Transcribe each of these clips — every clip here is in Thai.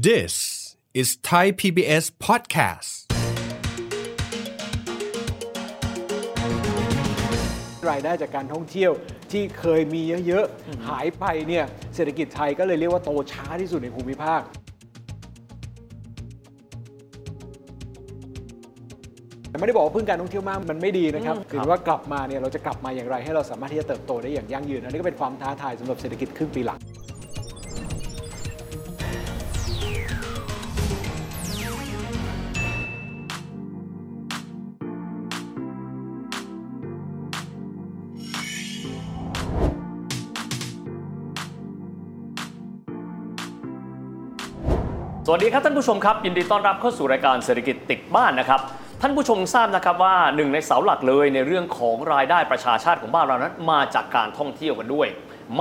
This is Thai PBS podcast รายได้จากการท่องเที่ยวที่เคยมีเยอะๆ หายไปเนี่ยเศรษฐกิจไทยก็เลยเรียกว่าโตช้าที่สุดในภูมิภาคแต่ไม่ได้บอกว่าพึ่งการท่องเที่ยวมากมันไม่ดีนะครับคือว่ากลับมาเนี่ยเราจะกลับมาอย่างไรให้เราสามารถที่จะเติบโตได้อย่างยั่งยืน อันนี้ก็เป็นความท้าทายสำหรับเศรษฐกิจครึ่งปีหลัง สวัสดีครับท่านผู้ชมครับยินดีต้อนรับเข้าสู่รายการเศรษฐกิจติดบ้านนะครับท่านผู้ชมทราบนะครับว่าหนึ่งในเสาหลักเลยในเรื่องของรายได้ประชาชาติของบ้านเรานั้นมาจากการท่องเที่ยวกันด้วย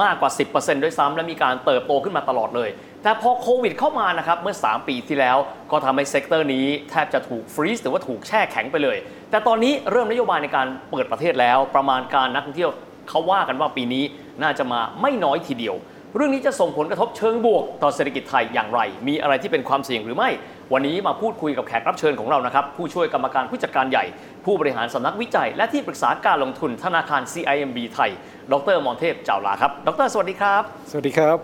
มากกว่า 10%ด้วยซ้ำและมีการเติบโตขึ้นมาตลอดเลย แต่พอโควิดเข้ามานะครับเมื่อ 3 ปีที่แล้วก็ทำให้ sector นี้แทบจะถูก freeze หรือว่าถูกแช่แข็งไปเลย แต่ตอนนี้เริ่มนโยบายในการเปิดประเทศแล้ว ประมาณการนักท่องเที่ยวเขาว่ากันว่าปีนี้น่าจะมาไม่น้อยทีเดียว เรื่องนี้จะส่งผลกระทบเชิงบวก ต่อเศรษฐกิจไทยอย่างไร มีอะไรที่เป็นความเสี่ยงหรือไม่ วันนี้มาพูดคุยกับแขกรับเชิญของเรานะครับ ผู้ช่วยกรรมการผู้จัดการใหญ่ ผู้บริหารสำนักวิจัย และที่ปรึกษาการลงทุนธนาคาร CIMB ไทย ดร.อมรเทพ จาวะลาครับ ดร สวัสดีครับ สวัสดีครับ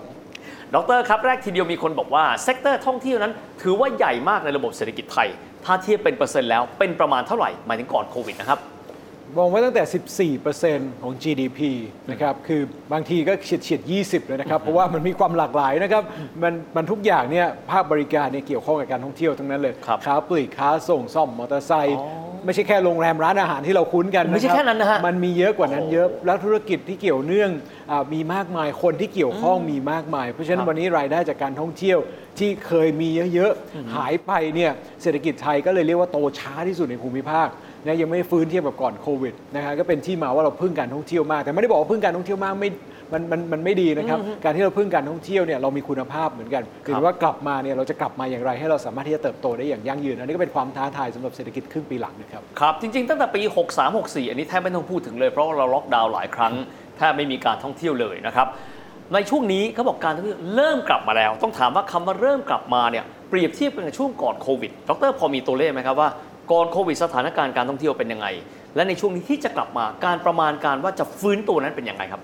ดรครับแรกทีเดียวมีคนบอกว่า sector ท่องเที่ยวนั้น ถือว่าใหญ่มากในระบบเศรษฐกิจไทย ถ้าเทียบเป็นเปอร์เซ็นต์แล้วเป็นประมาณเท่าไหร่หมายถึงก่อนโควิดนะครับ มองไว้ตั้งแต่ 14%ของ GDP นะครับ คือบางทีก็เฉียดเฉียด20 เลยนะครับ เพราะว่ามันมีความหลากหลายนะครับ มันมันทุกอย่างเนี่ยภาคบริการเนี่ยเกี่ยวข้องกับการท่องเที่ยวทั้งนั้นเลยครับค้าปลีก ค้าส่งซ่อมมอเตอร์ไซค์อ๋อไม่ใช่แค่โรงแรมร้านอาหารที่เราคุ้นกันไม่ใช่แค่นั้นนะฮะ มันมีเยอะกว่านั้นโอ้โหเยอะ แล้วธุรกิจที่เกี่ยวเนื่องอามีมากมาย คนที่เกี่ยวข้องมีมากมาย เพราะฉะนั้ครันบวันนี้รายได้จากการท่องเที่ยวที่เคยมีเยอะๆ หายไปเนี่ย เศรษฐกิจไทยก็เลยเรียกว่าโตช้าที่สุดในภูมิภาค นะยังไม่ฟื้นเทียบกับก่อนโควิดนะฮะก็เป็นที่มาว่าเราพึ่งการท่องเที่ยวมาก แต่ไม่ได้บอกว่าพึ่งการท่องเที่ยวมากไม่มันมันมันไม่ดีนะครับ การที่เราพึ่งการท่องเที่ยวเนี่ยเรามีคุณภาพเหมือนกันคือว่ากลับมาเนี่ยเราจะกลับมาอย่างไร ให้เราสามารถที่จะเติบโตได้อย่างยั่งยืนอันนี้ก็เป็นความท้าทายสำหรับเศรษฐกิจครึ่งปีหลังนะครับครับจริงๆตั้งแต่ปี 63 64 อันนี้แทบไม่ต้องพูดถึงเลยเพราะว่าเราล็อกดาวน์หลายครั้งแทบไม่มีการท่องเที่ยวเลยนะครับในช่วงนี้เขาบอกการท่องเที่ยวเริ่มกลับมาแล้ว ต้องถามว่าคำว่าเริ่มกลับมาเนี่ยเปรียบเทียบกันกับช่วงก่อนโควิดดรพอมีตัวเลขไหมครับว่า ก่อนโควิดสถานการณ์การท่องเที่ยวเป็นยังไง และในช่วงนี้ที่จะกลับมาการประมาณการว่าจะฟื้นตัวนั้นเป็นยังไงครับ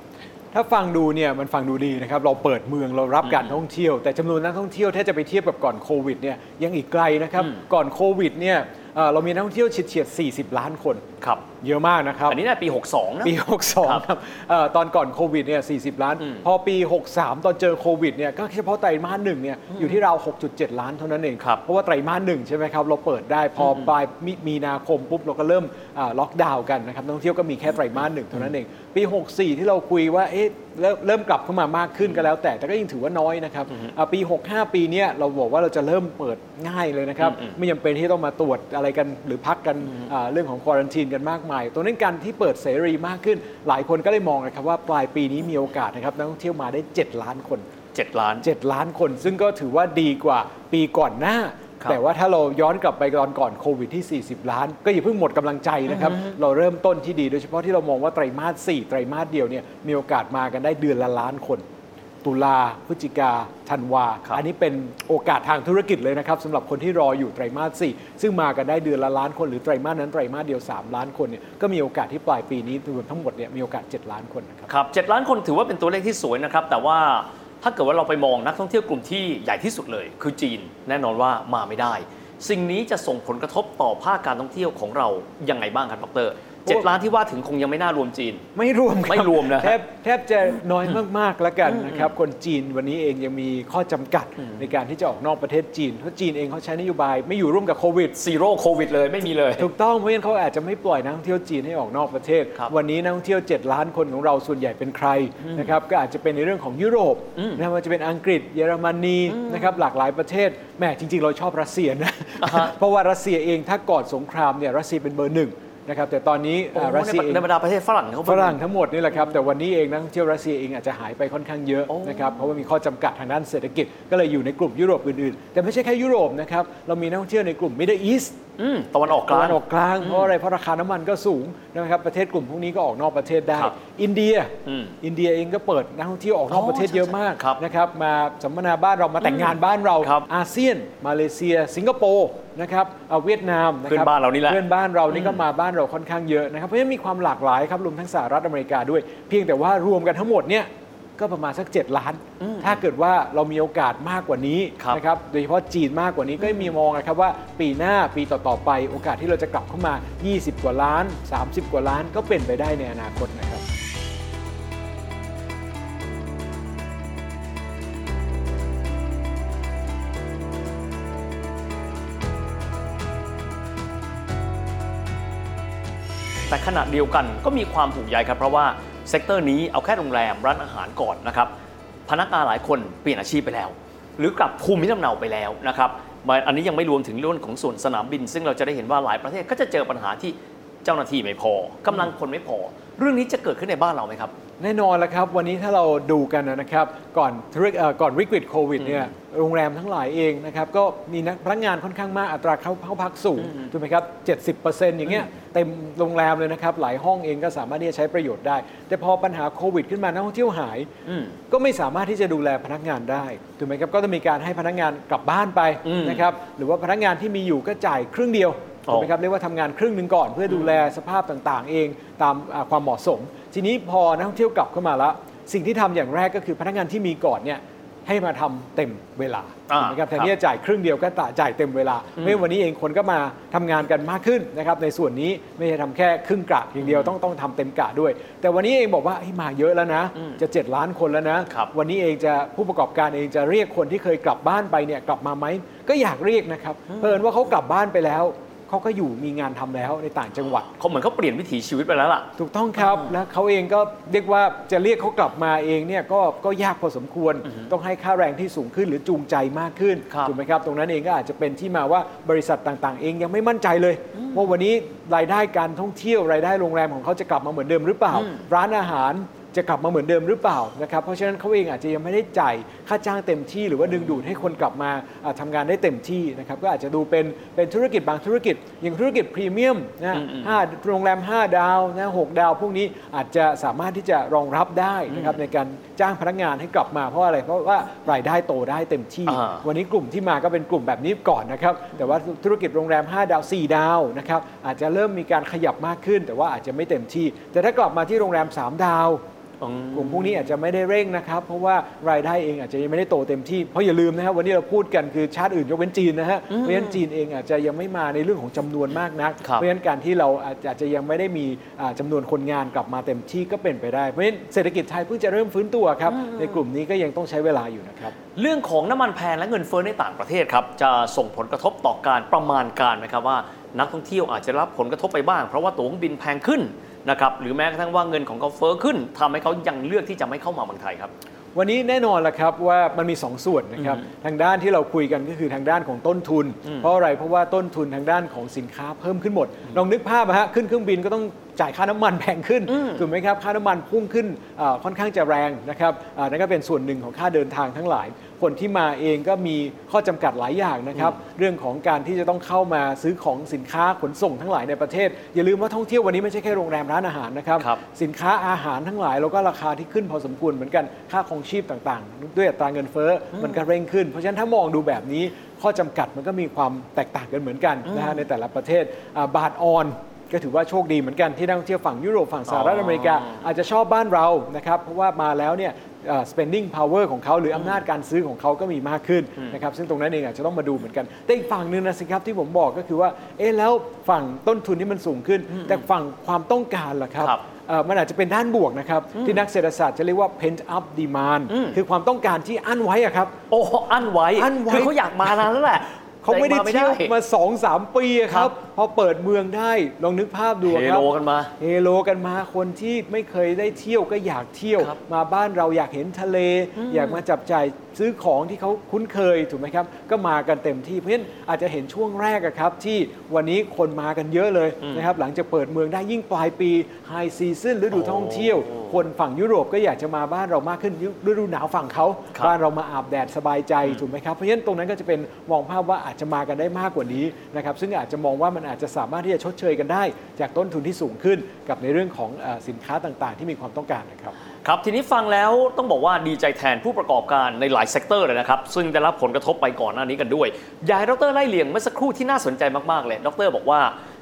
ถ้าฟังดูเนี่ยมันฟังดูดีนะครับเราเปิดเมืองเรารับการท่องเที่ยว แต่จำนวนนักท่องเที่ยวถ้าจะไปเทียบกับก่อนโควิดเนี่ยยังอีกไกลนะครับอืมก่อนโควิดเนี่ย เอ่อเรามีนักท่องเที่ยวเฉียดๆ40 ล้านคนครับเยอะมากนะครับ อันนี้ในปี 62นะปี 62 ครับเอ่อตอนก่อนโควิดเนี่ย40 ล้านอืมพอปี 63 ตอนเจอโควิดเนี่ยก็เฉพาะไตรมาสหนึ่งเนี่ยอยู่ที่ราว 6.7 ล้านเท่านั้นเองครับเพราะว่าไตรมาสหนึ่งใช่ไหมครับ เราเปิดได้พอปลายมิมีนาคมปุ๊บเราก็เริ่มอ่าล็อกดาวน์กันนะครับนักท่องเที่ยวก็มีแค่ไตรมาสหนึ่งเท่านั้นเอง ปี 64 ที่เราคุยว่าเอ๊ะเริ่มเริ่มกลับเข้ามามากขึ้นก็แล้วแต่แต่ก็ยังถือว่าน้อยนะครับอ่าปี 65 ปีเนี้ยเราบอกว่าเราจะเริ่มเปิดง่ายเลยนะครับอืมไม่จำเป็นที่ต้องมาตรวจอะไรกันหรือพักกันอ่าเรื่องของควอรันทีนกันมากมายตัวนั้นการที่เปิดเสรีมากขึ้น หลายคนก็เลยมองนะครับว่าปลายปีนี้มีโอกาสนะครับนักท่องเที่ยวมาได้ 7 ล้านคน 7 ล้าน 7 ล้านคน ซึ่งก็ถือว่าดีกว่าปีก่อนหน้าครับแต่ว่าถ้าเราย้อนกลับไปตอนก่อนโควิดที่ 40 ล้าน ก็อย่าเพิ่งหมดกำลังใจนะครับ เราเริ่มต้นที่ดีโดยเฉพาะที่เรามองว่าไตรมาส 4 ไตรมาสเดียวเนี่ยมีโอกาสมากันได้เดือนละล้านคน ตุลาพฤศจิกาธันวาครับอันนี้เป็นโอกาสทางธุรกิจเลยนะครับสำหรับคนที่รออยู่ไตรมาส 4 ซึ่งมากันได้เดือนละล้านคนหรือไตรมาสนั้นไตรมาสเดียว 3 ล้านคนเนี่ยก็มีโอกาสที่ปลายปีนี้รวมทั้งหมดเนี่ยมีโอกาส 7 ล้านคนนะครับครับ 7 ล้านคนถือว่าเป็นตัวเลขที่สวยนะครับแต่ว่าถ้าเกิดว่าเราไปมองนักท่องเที่ยวกลุ่มที่ใหญ่ที่สุดเลย คือจีนแน่นอนว่ามาไม่ได้ สิ่งนี้จะส่งผลกระทบต่อภาคการท่องเที่ยวของเรายังไงบ้างครับดร เจ็ดล้านที่ว่าถึงคงยังไม่น่ารวมจีน ไม่รวมครับไม่รวมนะแทบแทบจะน้อยมากๆแล้วกันนะครับคนจีนวันนี้เองยังมีข้อจำกัดในการที่จะออกนอกประเทศจีนเพราะจีนเองเขาใช้นโยบายไม่อยู่ร่วมกับโควิด Zero COVID เลยไม่มีเลย ถูกต้องเพราะฉะนั้นเขาอาจจะไม่ปล่อยนักท่องเที่ยวจีนให้ออกนอกประเทศครับวันนี้นักท่องเที่ยว 7 ล้านคนของเราส่วนใหญ่เป็นใครนะครับก็อาจจะเป็นในเรื่องของยุโรปนะว่าจะเป็นอังกฤษเยอรมนีนะครับหลากหลายประเทศแหม่จริง ๆ เราชอบรัสเซียนะอ่าฮะเพราะว่ารัสเซียเองถ้าก่อนสงครามเนี่ยรัสเซียเป็นเบอร์หนึ่ง นะครับแต่ตอนนี้โอ้อ่าโหรัสเซียเองในบรรดาประเทศฝรั่งเขา ฝรั่งทั้งหมดนี่แหละครับแต่วันนี้เองนักท่องเที่ยวรัสเซียเองอาจจะหายไปค่อนข้างเยอะโอ้ นะครับเพราะว่ามีข้อจำกัดทางด้านเศรษฐกิจก็เลยอยู่ในกลุ่มยุโรปอื่นๆ แต่ไม่ใช่แค่ยุโรปนะครับเรามีนักท่องเที่ยวในกลุ่ม Middle East อืมตะวันออกกตะลาวังนออกกลางเพราะอะไรเพราะราคาน้ำมันก็สูงนะครับประเทศกลุ่มพวกนี้ก็ออกนอกประเทศได้ครับอินเดียอืมอินเดียเองก็เปิดนักท่องเที่ยวออกนอกอ๋อประเทศเยอะมากใช่ๆครับนะครับมาสัมมนาบ้านเรามาแต่งงานบ้านเราครับอาเซียน มาเลเซีย สิงคโปร์นะครับเอาเวียดนามะคเพื่อนบ้านเรานี่แหละเพื่อนบ้านเรานี่ก็มาบ้านเราค่อนข้างเยอะนะครับเพราะฉะนั้นมีความหลากหลายครับรวมทั้งสหรัฐอเมริกาด้วย เพียงแต่ว่ารวมกันทั้งหมดเนี่ย ก็ประมาณสัก 7 ล้าน ถ้าเกิดว่าเรามีโอกาสมากกว่านี้ครับนะครับ โดยเฉพาะจีนมากกว่านี้ก็มีมองนะครับว่าปีหน้าปีต่อๆไปโอกาสที่เราจะกลับเข้ามา 20 กว่าล้าน 30 กว่าล้านก็เป็นไปได้ในอนาคตนะครับแต่ขณะเดียวกันก็มีความห่วงใยครับเพราะว่า sector นี้เอาแค่โรงแรมร้านอาหารก่อนนะครับพนักงานหลายคนเปลี่ยนอาชีพไปแล้ว หรือกลับภูมิลำเนาไปแล้วนะครับอันนี้ยังไม่รวมถึงเรื่องของส่วนสนามบิน ซึ่งเราจะได้เห็นว่าหลายประเทศก็จะเจอปัญหาที่เจ้าหน้าที่ไม่พอกำลังคนไม่พอ เรื่องนี้จะเกิดขึ้นในบ้านเราไหมครับ แน่นอนแล้วครับ วันนี้ถ้าเราดูกันนะครับ ก่อนธุรกิจเอ่อก่อนวิกฤตโควิดเนี่ยโรงแรมทั้งหลายเองนะครับ ก็มีนักพนักงานค่อนข้างมากอัตราเข้าเข้าพักสูงถูกไหมครับ 70%อย่างเงี้ยเต็มโรงแรมเลยนะครับ หลายห้องเองก็สามารถที่จะใช้ประโยชน์ได้ แต่พอปัญหาโควิดขึ้นมานักท่องเที่ยวหายอืมก็ไม่สามารถที่จะดูแลพนักงานได้ถูกไหมครับก็จะมีการให้พนักงานกลับบ้านไปอืมนะครับหรือว่าพนักงานที่มีอยู่ก็จ่ายครึ่งเดียวอ๋อถูกไหมครับเรียกว่าทำงานครึ่งหนึ่งก่อน เพื่อดูแลสภาพต่างๆ เองตามอ่าความเหมาะสม ทีนี้พอนักท่องเที่ยวกลับเข้ามาแล้วสิ่งที่ทำอย่างแรกก็คือพนักงานที่มีก่อนเนี่ยให้มาทำเต็มเวลาอ่าถูกไหมครับแทนครับที่จะจ่ายครึ่งเดียวก็จ่ายเต็มเวลาเพราะฉะนั้นวันนี้เองคนก็มาทำงานกันมากขึ้นนะครับในส่วนนี้ไม่ใช่ทำแค่ครึ่งกะอย่างเดียวต้องต้องทำเต็มกะด้วย แต่วันนี้เองบอกว่าเฮ้ยมาเยอะแล้วนะ จะ 7 ล้านคนแล้วนะครับวันนี้เองจะผู้ประกอบการเองจะเรียกคนที่เคยกลับบ้านไปเนี่ยกลับมาไหมก็อยากเรียกนะครับเพลินว่าเขากลับบ้านไปแล้ว เขาก็อยู่มีงานทำแล้วในต่างจังหวัดเขาเหมือนเขาเปลี่ยนวิถีชีวิตไปแล้วล่ะ ถูกต้องครับแล้วเขาเองก็เรียกว่าจะเรียกเขากลับมาเองเนี่ยก็ก็ยากพอสมควร ต้องให้ค่าแรงที่สูงขึ้นหรือจูงใจมากขึ้นครับถูกไหมครับ ตรงนั้นเองก็อาจจะเป็นที่มาว่าบริษัทต่างๆ เองยังไม่มั่นใจเลยว่าวันนี้รายได้การท่องเที่ยวรายได้โรงแรมของเขาจะกลับมาเหมือนเดิมหรือเปล่า ร้านอาหาร จะกลับมาเหมือนเดิมหรือเปล่านะครับเพราะฉะนั้นเขาเองอาจจะยังไม่ได้จ่ายค่าจ้างเต็มที่หรือว่าดึงดูดให้คนกลับมาอ่าทำางานได้เต็มที่นะครับก็อาจจะดูเป็นเป็นธุรกิจบางธุรกิจ อย่างธุรกิจพรีเมียมนะห้าโรงแรม 5 ดาวนะหกดาว พวกนี้อาจจะสามารถที่จะรองรับได้นะครับในการจ้างพนักงานให้กลับมาเพราะอะไรเพราะว่ารายได้โตได้เต็มที่อ่าวันนี้กลุ่มที่มาก็เป็นกลุ่มแบบนี้ก่อนนะครับแต่ว่าธุรกิจโรงแรม 5 ดาว 4 ดาวนะครับอาจจะเริ่มมีการขยับมากขึ้น แต่ว่าอาจจะไม่เต็มที่ แต่ถ้ากลับมาที่โรงแรม 3 ดาวอืม กลุ่มพวกนี้อาจจะไม่ได้เร่งนะครับ เพราะว่ารายได้เองอาจจะยังไม่ได้โตเต็มที่ เพราะอย่าลืมนะครับวันนี้เราพูดกันคือชาติอื่นยกเว้นจีนนะฮะเพราะฉะนั้นจีนเองอาจจะยังไม่มาในเรื่องของจำนวนมากนักครับเพราะฉะนั้นการที่เราอาจอาจจะยังไม่ได้มีอ่าจำนวนคนงานกลับมาเต็มที่ก็เป็นไปได้ เพราะฉะนั้นเศรษฐกิจไทยเพิ่งจะเริ่มฟื้นตัวครับในกลุ่มนี้ก็ยังต้องใช้เวลาอยู่นะครับเรื่องของน้ำมันแพงและเงินเฟ้อในต่างประเทศครับจะส่งผลกระทบต่อการประมาณการไหมครับว่า นักท่องเที่ยวอาจจะรับผลกระทบไปบ้าง เพราะว่าตั๋วเครื่องบินแพงขึ้น นะครับหรือแม้กระทั่งว่าเงินของเขาเฟ้อขึ้นทำให้เขายังเลือกที่จะไม่เข้ามาเมืองไทยครับ วันนี้แน่นอนละครับว่ามันมี2ส่วนนะครับทางด้านที่เราคุยกันก็คือทางด้านของต้นทุน เพราะอะไรเพราะว่าต้นทุนทางด้านของสินค้าเพิ่มขึ้นหมดลองนึกภาพนะฮะขึ้นเครื่องบินก็ต้องจ่ายค่าน้ำมันแพงขึ้นถูกไหมครับค่าน้ำมันพุ่งขึ้นอ่าค่อนข้างจะแรงนะครับอ่านั่นก็เป็นส่วนหนึ่งของค่าเดินทางทั้งหลาย คนที่มาเองก็มีข้อจำกัดหลายอย่างนะครับ เรื่องของการที่จะต้องเข้ามาซื้อของสินค้าขนส่งทั้งหลายในประเทศ อย่าลืมว่าท่องเที่ยววันนี้ไม่ใช่แค่โรงแรมร้านอาหารนะครับครับสินค้าอาหารทั้งหลายแล้วก็ราคาที่ขึ้นพอสมควรเหมือนกันค่าครองชีพต่างๆ ด้วยอัตราเงินเฟ้ออมันก็เร่งขึ้น เพราะฉะนั้นถ้ามองดูแบบนี้ข้อจำกัดมันก็มีความแตกต่างกันเหมือนกันนะฮะในแต่ละประเทศอ่าบาทออนก็ถือว่าโชคดีเหมือนกันที่นักท่องเที่ยวฝั่งยุโรปฝั่งสหรัฐอเมริกาอาจจะชอบบ้านเรานะครับเพราะว่ามาแล้วเนี่ยเอ่อ spending power ของเขาหรืออำนาจการซื้อของเขาก็มีมากขึ้นนะครับซึ่งตรงนั้นเองอาจจะต้องมาดูเหมือนกัน แต่อีกฝั่งหนึ่งนะสิครับที่ผมบอกก็คือว่าเอ๊ะแล้วฝั่งต้นทุนที่มันสูงขึ้น แต่ฝั่งความต้องการล่ะครับครับเอ่อมันอาจจะเป็นด้านบวกนะครับ ที่นักเศรษฐศาสตร์จะเรียกว่า pent up demand คือความต้องการที่อั้นไว้อะครับ โอ้อันไว้อั้นไว้คือเขาอยากมานานแล้วแหละเขาไม่ได้แต่เที่ยวไม่มา2อสามปีอะครับครับพอเปิดเมืองได้ลองนึกภาพดูเฮครับโลกันมาเฮโลกันมาคนที่ไม่เคยได้เที่ยวก็อยากเที่ยว ครับมาบ้านเราอยากเห็นทะเล อยากมาจับจ่ายซื้อของที่เขาคุ้นเคยถูกไหมครับ ก็มากันเต็มที่เพราะฉะนั้นอาจจะเห็นช่วงแรกอะครับ ที่วันนี้คนมากันเยอะเลยนะครับหลังจากเปิดเมืองได้ยิ่งปลายปีไฮซีซั่นฤดูท่องเที่ยว โอ้ คนฝั่งยุโรปก็อยากจะมาบ้านเรามากขึ้นฤดูหนาวฝั่งเขาครับ บ้านเรามาอาบแดดสบายใจถูกไหมครับเพราะฉะนั้นตรงนั้นก็จะเป็นมองภาพว่าอาจจะมากันได้มากกว่านี้นะครับซึ่งอาจจะมองว่ามันอาจจะสามารถที่จะชดเชยกันได้ จากต้นทุนที่สูงขึ้นกับในเรื่องของสินค้าต่างๆ ที่มีความต้องการนะครับครับทีนี้ฟังแล้วต้องบอกว่าดีใจแทนผู้ประกอบการในหลาย sector เลยนะครับ ซึ่งได้รับผลกระทบไปก่อนหน้านี้กันด้วยอยากให้ดรไล่เลียงเมื่อสักครู่ที่น่าสนใจมากๆเลยดรบอกว่า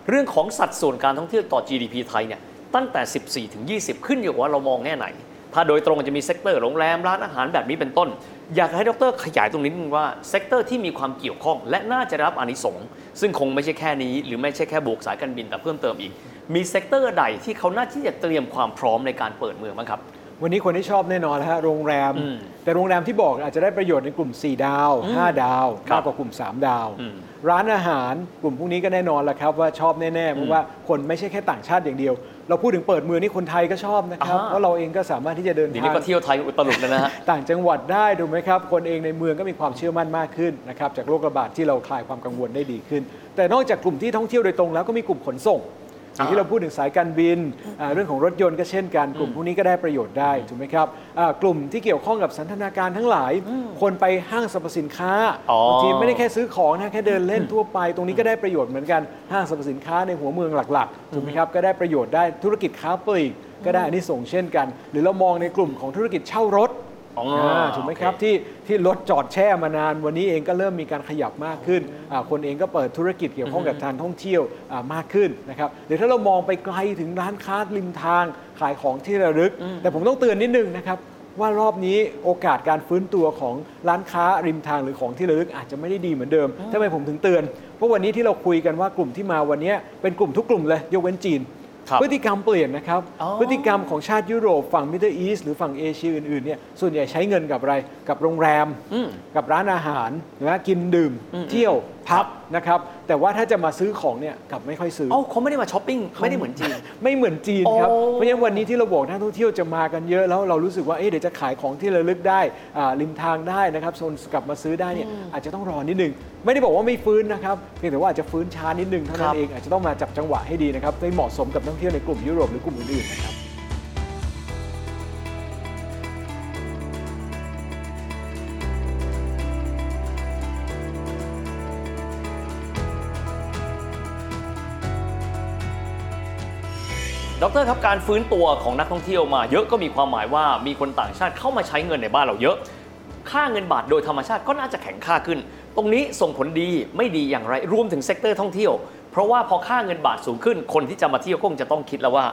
เรื่องของสัดส่วนการท่องเที่ยวต่อ GDP ไทยเนี่ยตั้งแต่ 14 ถึง 20 ขึ้นอยู่ว่าเรามองแง่ไหน ถ้าโดยตรงจะมี sector โรงแรมร้านอาหารแบบนี้เป็นต้น อยากให้ดรขยายตรงนี้นึงว่า sector ที่มีความเกี่ยวข้อง และน่าจะรับอานิสงส์ซึ่งคงไม่ใช่แค่นี้ หรือไม่ใช่แค่บวกสายการบินแต่เพิ่มเติมอีก มี sector ใดที่เขาน่าที่จะเตรียมความพร้อมในการเปิดเมืองบ้างครับ วันนี้คนที่ชอบแน่นอนนะฮะโรงแรมอืมแต่โรงแรมที่บอกอาจจะได้ประโยชน์ในกลุ่ม 4 ดาว 5 ดาวครับมากกว่ากลุ่ม 3 ดาวอืมร้านอาหารกลุ่มพวกนี้ก็แน่นอนแหละครับว่าชอบแน่ๆเพราะว่าคนไม่ใช่แค่ต่างชาติอย่างเดียว เราพูดถึงเปิดเมืองนี่คนไทยก็ชอบนะครับอ่าเพราะเราเองก็สามารถที่จะเดินเดี๋ยวทานี้งก็เที่ยวไทยอุตลุดเลยนะฮะต่างจังหวัดได้ถูกไหมครับ คนเองในเมืองก็มีความเชื่อมั่นมากขึ้นนะครับจากโรคระบาดที่เราคลายความกังวลได้ดีขึ้น แต่นอกจากกลุ่มที่ท่องเที่ยวโดยตรงแล้วก็มีกลุ่มขนส่ง อย่างที่เราพูดถึงสายการบินอ่าเรื่องของรถยนต์ก็เช่นกัน กลุ่มพวกนี้ก็ได้ประโยชน์ได้ถูกไหมครับอ่ากลุ่มที่เกี่ยวข้องกับสันทนาการทั้งหลาย คนไปห้างสรรพสินค้าอ๋อบางทีไม่ได้แค่ซื้อของนะแค่เดินเล่นทั่วไป ตรงนี้ก็ได้ประโยชน์เหมือนกันห้างสรรพสินค้าในหัวเมืองหลักๆถูกไหมครับก็ได้ประโยชน์ได้ธุรกิจค้าปลีกก็ได้อันนี้ส่งส์เช่นกัน หรือเรามองในกลุ่มของธุรกิจเช่ารถอ๋ออ่า ถูกไหมครับโอเคที่ที่รถจอดแช่มานาน วันนี้เองก็เริ่มมีการขยับมากขึ้นอ่าคนเองก็เปิดธุรกิจเกี่ยวข้องกับการท่องเที่ยวอ่ามากขึ้นนะครับหรือถ้าเรามองไปไกลถึงร้านค้าริมทางขายของที่ระลึก แต่ผมต้องเตือนนิดนึงนะครับว่ารอบนี้โอกาสการฟื้นตัวของร้านค้าริมทางหรือของที่ระลึกอาจจะไม่ได้ดีเหมือนเดิมทำไมผมถึงเตือน เพราะวันนี้ที่เราคุยกันว่ากลุ่มที่มาวันนี้เป็นกลุ่มทุกกลุ่มเลยยกเว้นจีนครับ พฤติกรรมเปลี่ยนนะครับอ๋อพฤติกรรมของชาติยุโรปฝั่งมิดเดิลอีสหรือฝั่งเอเชียอื่นๆเนี่ยส่วนใหญ่ใช้เงินกับอะไรกับโรงแรมอืมกับร้านอาหารนะกินดื่มอืมเที่ยวพับนะครับแต่ว่าถ้าจะมาซื้อของเนี่ยกลับไม่ค่อยซื้อ เอ้าเขาไม่ได้มาช้อปปิ้งไม่ได้เหมือนจีน ไม่เหมือนจีนครับ โอ้เพราะฉะนั้นวันนี้ที่เราบอกนักท่องเที่ยวจะมากันเยอะแล้วเรารู้สึกว่าเอ๊ะเดี๋ยวจะขายของที่ระลึกได้อ่าริมทางได้นะครับโซนกลับมาซื้อได้เนี่ยอาจจะต้องรอนิดนึง ไม่ได้บอกว่าไม่ฟื้นนะครับเพียงแต่ว่าอาจจะฟื้นช้านิดนึงเท่านั้ครันบ เองอาจจะต้องมาจับจังหวะให้ดีนะครับให้เหมาะสมกับนักท่องเที่ยวในกลุ่มยุโรปหรือกลุ่มอื่นๆนะครับ ดรครับการฟื้นตัวของนักท่องเที่ยวมาเยอะก็มีความหมายว่ามีคนต่างชาติเข้ามาใช้เงินในบ้านเราเยอะ ค่าเงินบาทโดยธรรมชาติก็น่าจะแข็งค่าขึ้น ตรงนี้ส่งผลดีไม่ดีอย่างไรรวมถึง sector ท่องเที่ยว เพราะว่าพอค่าเงินบาทสูงขึ้น คนที่จะมาเที่ยวคงจะต้องคิดแล้วว่า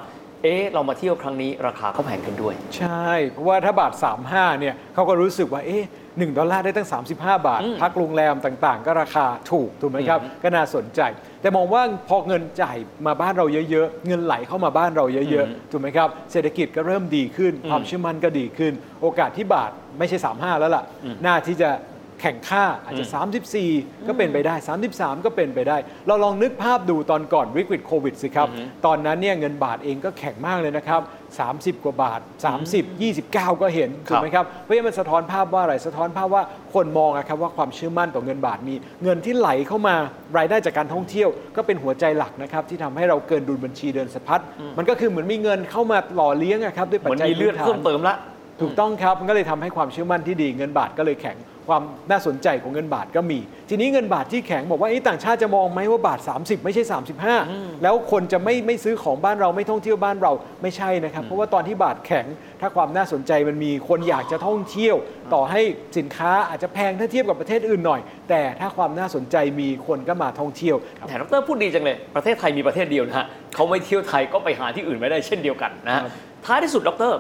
เอ๊ะเรามาเที่ยวครั้งนี้ราคาเขาแพงขึ้นด้วย ใช่ เพราะว่าถ้าบาท 35เนี่ยเขาก็รู้สึกว่าเอ๊ะ หนึ่งดอลลาร์ได้ตั้ง 35 บาทอืมพักโรงแรมต่างๆ ก็ราคาถูกถูกไหมครับอืมก็น่าสนใจ แต่มองว่าพอเงินจ่ายมาบ้านเราเยอะๆ เงินไหลเข้ามาบ้านเราเยอะอืมๆถูกไหมครับ เศรษฐกิจก็เริ่มดีขึ้นอืมความเชื่อมั่นก็ดีขึ้น โอกาสที่บาทไม่ใช่ 35 แล้วล่ะอืมน่าที่จะ แข่งค่าอาจจะ 34 ก็เป็นไปได้ 33 ก็เป็นไปได้ เราลองนึกภาพดูตอนก่อนวิกฤตโควิดสิครับอือฮึตอนนั้นเนี่ยเงินบาทเองก็แข็งมากเลยนะครับ 30 กว่าบาท 30 29 ก็เห็นครับถูกไหมครับเพราะฉะนั้นมันสะท้อนภาพว่าอะไรสะท้อนภาพว่าคนมองอะครับว่าความเชื่อมั่นต่อเงินบาทมี เงินที่ไหลเข้ามารายได้จากการท่องเที่ยว ก็เป็นหัวใจหลักนะครับที่ทำให้เราเกินดุลบัญชีเดินสะพัดมันก็คือเหมือนมีเงินเข้ามาหล่อเลี้ยงอะครับด้วยเหปัจมือนจัยมีเลือดพื้นฐานเพิ่มเติมละถูกต้องครับมันก็เลยทำให้ความเชื่อมั่นที่ดีเงินบาทก็เลยแข็ง ความน่าสนใจของเงินบาทก็มี ทีนี้เงินบาทที่แข็งบอกว่าไอ้ต่างชาติจะมองไหมว่าบาท 30 ไม่ใช่ 35 แล้วคนจะไม่ไม่ซื้อของบ้านเราไม่ท่องเที่ยวบ้านเราไม่ใช่นะครับ เพราะว่าตอนที่บาทแข็งถ้าความน่าสนใจมันมีคนอยากจะท่องเที่ยว ต่อให้สินค้าอาจจะแพงถ้าเทียบกับประเทศอื่นหน่อย แต่ถ้าความน่าสนใจมีคนก็มาท่องเที่ยวแต่ดรพูดดีจังเลยประเทศไทยมีประเทศเดียวนะฮะเขาไม่เที่ยวไทยก็ไปหาที่อื่นไม่ได้เช่นเดียวกันนะฮะครับท้ายที่สุดดร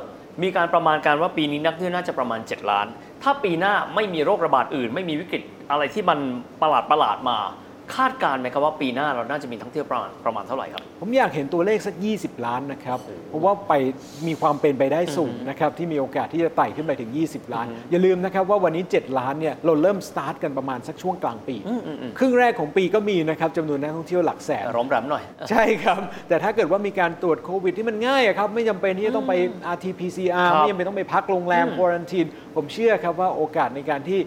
มีการประมาณการว่าปีนี้นักท่องเที่ยวน่าจะประมาณ 7 ล้าน ถ้าปีหน้าไม่มีโรคระบาดอื่น ไม่มีวิกฤตอะไรที่มันประหลาดประหลาดมา คาดการณ์ไหมครับว่าปีหน้าเราน่าจะมีท่องเที่ยวประมาณประมาณเท่าไหร่ครับ ผมอยากเห็นตัวเลขสัก 20 ล้านนะครับ เพราะว่าไปมีความเป็นไปได้สูงนะครับที่มีโอกาสที่จะไต่ขึ้นไปถึง 20 ล้าน อย่าลืมนะครับว่าวันนี้ 7 ล้านเนี่ยเราเริ่มสตาร์ทกันประมาณสักช่วงกลางปี ครึ่งแรกของปีก็มีนะครับจำนวนนักท่องเที่ยวหลักแสนร้อมแรมหน่อย ใช่ครับ แต่ถ้าเกิดว่ามีการตรวจโควิดที่มันง่ายอะครับไม่จำเป็นที่จะต้องไป RT-PCR ครับไม่จำเป็นต้องไปพักโรงแรมควอรันทีนผมเชื่อครับว่าโอกาสในการที่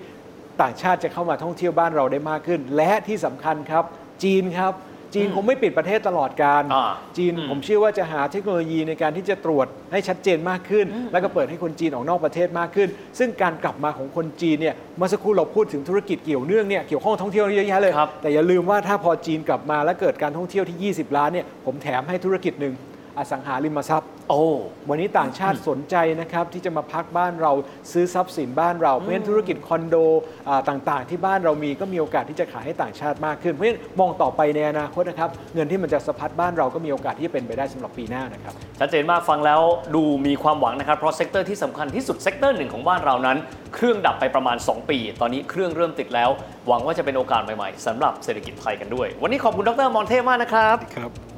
ต่างชาติจะเข้ามาท่องเที่ยวบ้านเราได้มากขึ้น และที่สำคัญครับ จีนครับ จีนคงไม่ปิดประเทศตลอดการอ่าจีนผมเชื่อว่าจะหาเทคโนโลยีในการที่จะตรวจให้ชัดเจนมากขึ้น แล้วก็เปิดให้คนจีนออกนอกประเทศมากขึ้น ซึ่งการกลับมาของคนจีนเนี่ยเมื่อสักครู่เราพูดถึงธุรกิจเกี่ยวเนื่องเนี่ยเกี่ยวข้องท่องเที่ยวเยอะแยะเลยครับแต่อย่าลืมว่าถ้าพอจีนกลับมาแล้วเกิดการท่องเที่ยวที่ 20 ล้านเนี่ยผมแถมให้ธุรกิจหนึ่ง อสังหาริมทรัพย์ โอ้ วันนี้ต่างชาติสนใจนะครับที่จะมาพักบ้านเราซื้อทรัพย์สินบ้านเราเพราะฉะนั้นธุรกิจคอนโดอ่าต่างๆ ที่บ้านเรามีก็มีโอกาสที่จะขายให้ต่างชาติมากขึ้น เพราะฉะนั้นมองต่อไปในอนาคตนะครับเงินที่มันจะสะพัดบ้านเราก็มีโอกาสที่จะเป็นไปได้สำหรับปีหน้านะครับชัดเจนมากฟังแล้วดูมีความหวังนะครับเพราะ sector ที่สำคัญที่สุด sector หนึ่งของบ้านเรานั้น เครื่องดับไปประมาณ 2 ปี ตอนนี้เครื่องเริ่มติดแล้ว หวังว่าจะเป็นโอกาสใหม่ๆสำหรับเศรษฐกิจไทยกันด้วย วันนี้ขอบคุณดร.อมรเทพมากนะครับครับ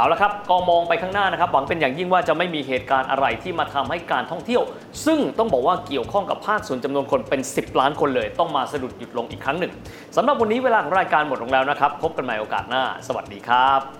เอาละครับก็มองไปข้างหน้านะครับ หวังเป็นอย่างยิ่งว่าจะไม่มีเหตุการณ์อะไรที่มาทำให้การท่องเที่ยว ซึ่งต้องบอกว่าเกี่ยวข้องกับภาคส่วนจำนวนคนเป็น 10 ล้านคนเลย ต้องมาสะดุดหยุดลงอีกครั้งหนึ่งสำหรับวันนี้เวลาของรายการหมดลงแล้วนะครับ พบกันใหม่โอกาสหน้า สวัสดีครับ